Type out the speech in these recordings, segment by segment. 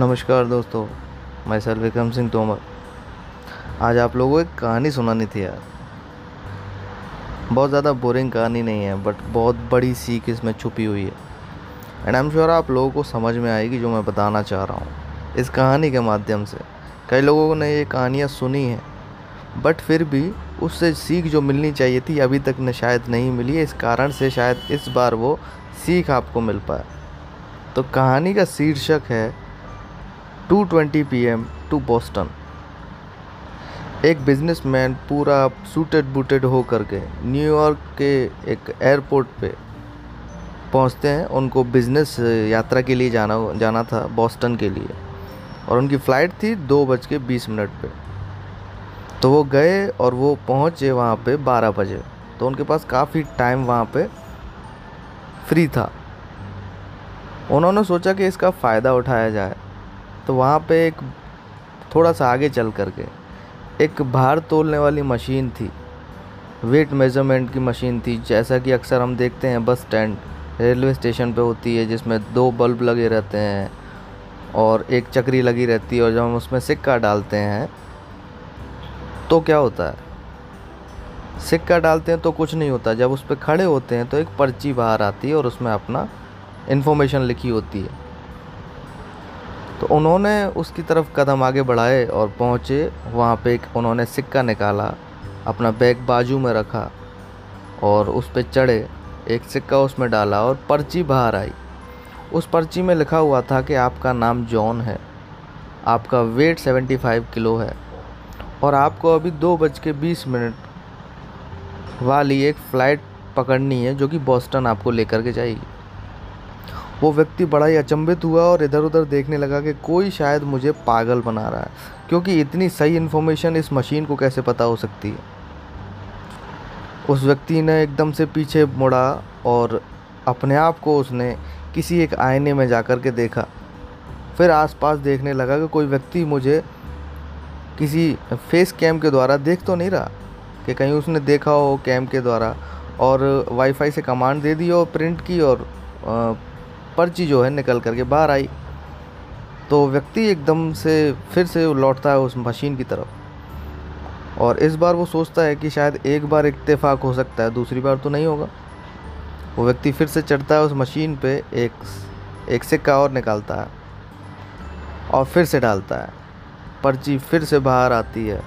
नमस्कार दोस्तों, मैं सर विक्रम सिंह तोमर। आज आप लोगों को एक कहानी सुनानी थी यार। बहुत ज़्यादा बोरिंग कहानी नहीं है बट बहुत बड़ी सीख इसमें छुपी हुई है। एंड आई एम श्योर आप लोगों को समझ में आएगी जो मैं बताना चाह रहा हूँ इस कहानी के माध्यम से। कई लोगों ने ये कहानियाँ सुनी हैं बट फिर भी उससे सीख जो मिलनी चाहिए थी, अभी तक ने शायद नहीं मिली है। इस कारण से शायद इस बार वो सीख आपको मिल पाए। तो कहानी का शीर्षक है 2:20 पीएम टू बोस्टन। एक बिजनेसमैन पूरा सूटेड बूटेड हो करके न्यूयॉर्क के एक एयरपोर्ट पे पहुँचते हैं। उनको बिज़नेस यात्रा के लिए जाना जाना था बॉस्टन के लिए। और उनकी फ़्लाइट थी दो बज के बीस मिनट पे। तो वो गए और वो पहुँचे वहाँ पे बारह बजे। तो उनके पास काफ़ी टाइम वहाँ पे फ्री था। उन्होंने सोचा कि इसका फ़ायदा उठाया जाए। तो वहाँ पे एक थोड़ा सा आगे चल कर के एक भार तोलने वाली मशीन थी। वेट मेज़रमेंट की मशीन थी, जैसा कि अक्सर हम देखते हैं, बस स्टैंड रेलवे स्टेशन पे होती है, जिसमें दो बल्ब लगे रहते हैं और एक चक्री लगी रहती है और जब हम उसमें सिक्का डालते हैं तो क्या होता है? सिक्का डालते हैं तो कुछ नहीं होता। जब उस पर खड़े होते हैं तो एक पर्ची बाहर आती है और उसमें अपना इन्फॉर्मेशन लिखी होती है। तो उन्होंने उसकी तरफ़ कदम आगे बढ़ाए और पहुँचे। वहाँ पे एक उन्होंने सिक्का निकाला, अपना बैग बाजू में रखा और उस पर चढ़े, एक सिक्का उसमें डाला और पर्ची बाहर आई। उस पर्ची में लिखा हुआ था कि आपका नाम जॉन है, आपका वेट सेवेंटी फाइव किलो है और आपको अभी दो बज के बीस मिनट वाली एक फ़्लाइट पकड़नी है जो कि बॉस्टन आपको लेकर के जाएगी। वो व्यक्ति बड़ा ही अचंभित हुआ और इधर उधर देखने लगा कि कोई शायद मुझे पागल बना रहा है, क्योंकि इतनी सही इन्फॉर्मेशन इस मशीन को कैसे पता हो सकती है? उस व्यक्ति ने एकदम से पीछे मुड़ा और अपने आप को उसने किसी एक आईने में जा कर के देखा। फिर आसपास देखने लगा कि कोई व्यक्ति मुझे किसी फेस कैम के द्वारा देख तो नहीं रहा, कि कहीं उसने देखा हो कैम के द्वारा और वाईफाई से कमांड दे दी और प्रिंट की और पर्ची जो है निकल करके बाहर आई। तो व्यक्ति एकदम से फिर से लौटता है उस मशीन की तरफ़। और इस बार वो सोचता है कि शायद एक बार इत्तेफाक हो सकता है, दूसरी बार तो नहीं होगा। वो व्यक्ति फिर से चढ़ता है उस मशीन पे, एक एक सिक्का और निकालता है और फिर से डालता है। पर्ची फिर से बाहर आती है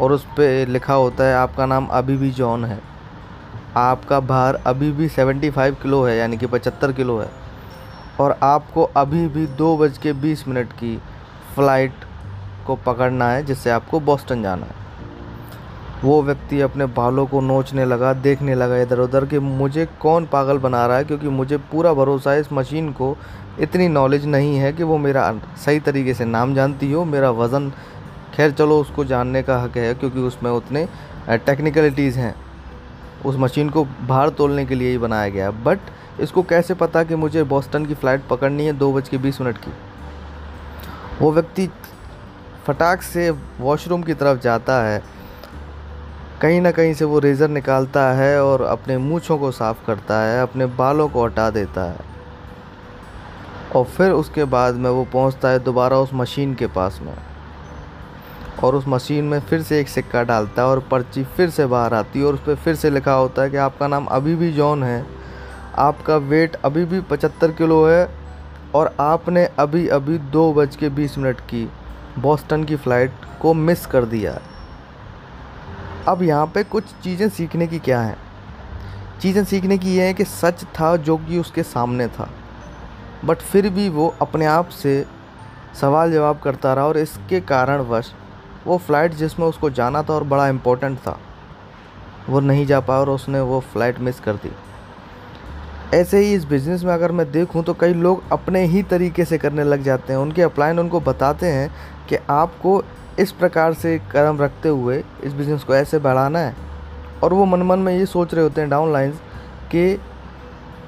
और उस पर लिखा होता है, आपका नाम अभी भी जॉन है। आपका भार अभी भी सेवेंटी फाइव किलो है, यानी कि पचहत्तर किलो है। और आपको अभी भी दो बज के बीस मिनट की फ़्लाइट को पकड़ना है, जिससे आपको बॉस्टन जाना है। वो व्यक्ति अपने बालों को नोचने लगा, देखने लगा इधर उधर कि मुझे कौन पागल बना रहा है, क्योंकि मुझे पूरा भरोसा है इस मशीन को इतनी नॉलेज नहीं है कि वो मेरा सही तरीके से नाम जानती हो, मेरा वज़न। खैर, चलो उसको जानने का हक है, क्योंकि उसमें उतने टेक्निकलिटीज़ हैं। उस मशीन को भार तोलने के लिए ही बनाया गया बट इसको कैसे पता कि मुझे बॉस्टन की फ़्लाइट पकड़नी है दो बज के बीस मिनट की? वो व्यक्ति फटाक से वॉशरूम की तरफ़ जाता है। कहीं ना कहीं से वो रेज़र निकालता है और अपने मूछों को साफ़ करता है, अपने बालों को हटा देता है। और फिर उसके बाद में वो पहुँचता है दोबारा उस मशीन के पास में। और उस मशीन में फिर से एक सिक्का डालता है और पर्ची फिर से बाहर आती है और उस पर फिर से लिखा होता है कि आपका नाम अभी भी जॉन है। आपका वेट अभी भी पचहत्तर किलो है और आपने अभी अभी दो बज के बीस मिनट की बॉस्टन की फ़्लाइट को मिस कर दिया। अब यहाँ पे कुछ चीज़ें सीखने की क्या हैं? चीज़ें सीखने की यह है कि सच था जो कि उसके सामने था। बट फिर भी वो अपने आप से सवाल जवाब करता रहा और इसके कारणवश वो फ़्लाइट जिसमें उसको जाना था और बड़ा इम्पोर्टेंट था, वो नहीं जा पाया और उसने वो फ़्लाइट मिस कर दी। ऐसे ही इस बिज़नेस में अगर मैं देखूँ तो कई लोग अपने ही तरीके से करने लग जाते हैं। उनके अपलाइन उनको बताते हैं कि आपको इस प्रकार से कदम रखते हुए इस बिज़नेस को ऐसे बढ़ाना है। और वो मन मन में ये सोच रहे होते हैं डाउन लाइन्स कि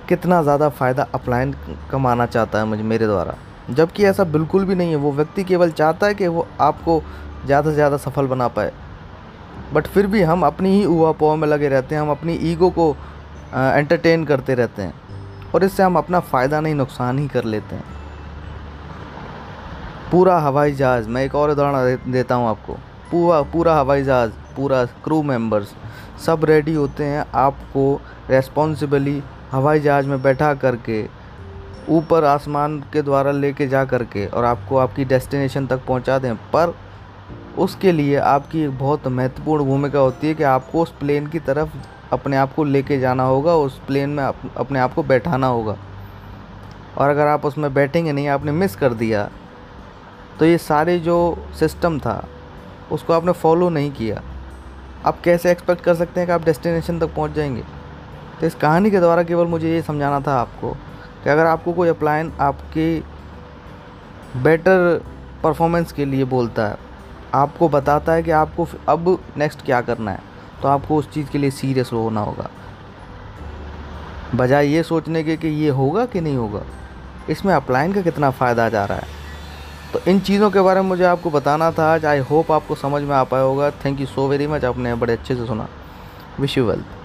कितना ज़्यादा फ़ायदा अपलाइन कमाना चाहता है मुझे, मेरे द्वारा। जबकि ऐसा बिल्कुल भी नहीं है। वो व्यक्ति केवल चाहता है कि वो आपको ज़्यादा से ज़्यादा सफल बना पाए। बट फिर भी हम अपनी ही उवा पाव में लगे रहते हैं। हम अपनी ईगो को एंटरटेन करते रहते हैं। और इससे हम अपना फ़ायदा नहीं, नुकसान ही कर लेते हैं। पूरा हवाई जहाज़, मैं एक और उदाहरण देता हूँ आपको। पूरा पूरा हवाई जहाज़, पूरा क्रू मेंबर्स सब रेडी होते हैं आपको रेस्पॉन्सिबली हवाई जहाज़ में बैठा करके, ऊपर आसमान के द्वारा लेके जा करके और आपको आपकी डेस्टिनेशन तक पहुँचा दें। पर उसके लिए आपकी एक बहुत महत्वपूर्ण भूमिका होती है कि आपको उस प्लेन की तरफ़ अपने आप को लेके जाना होगा, उस प्लेन में अपने आप को बैठाना होगा। और अगर आप उसमें बैठेंगे नहीं, आपने मिस कर दिया तो ये सारे जो सिस्टम था, उसको आपने फॉलो नहीं किया। आप कैसे एक्सपेक्ट कर सकते हैं कि आप डेस्टिनेशन तक पहुँच जाएँगे? तो इस कहानी के द्वारा केवल मुझे ये समझाना था आपको कि अगर आपको कोई अप्लायन आपकी बेटर परफॉर्मेंस के लिए बोलता है, आपको बताता है कि आपको अब नेक्स्ट क्या करना है। तो आपको उस चीज़ के लिए सीरियस होना होगा। बजाय ये सोचने के कि ये होगा कि नहीं होगा, इसमें अप्लाइन का कितना फ़ायदा जा रहा है। तो इन चीज़ों के बारे में मुझे आपको बताना था आज। आई होप आपको समझ में आ पाया होगा। Thank you so very much आपने बड़े अच्छे से सुना। Wish you wealth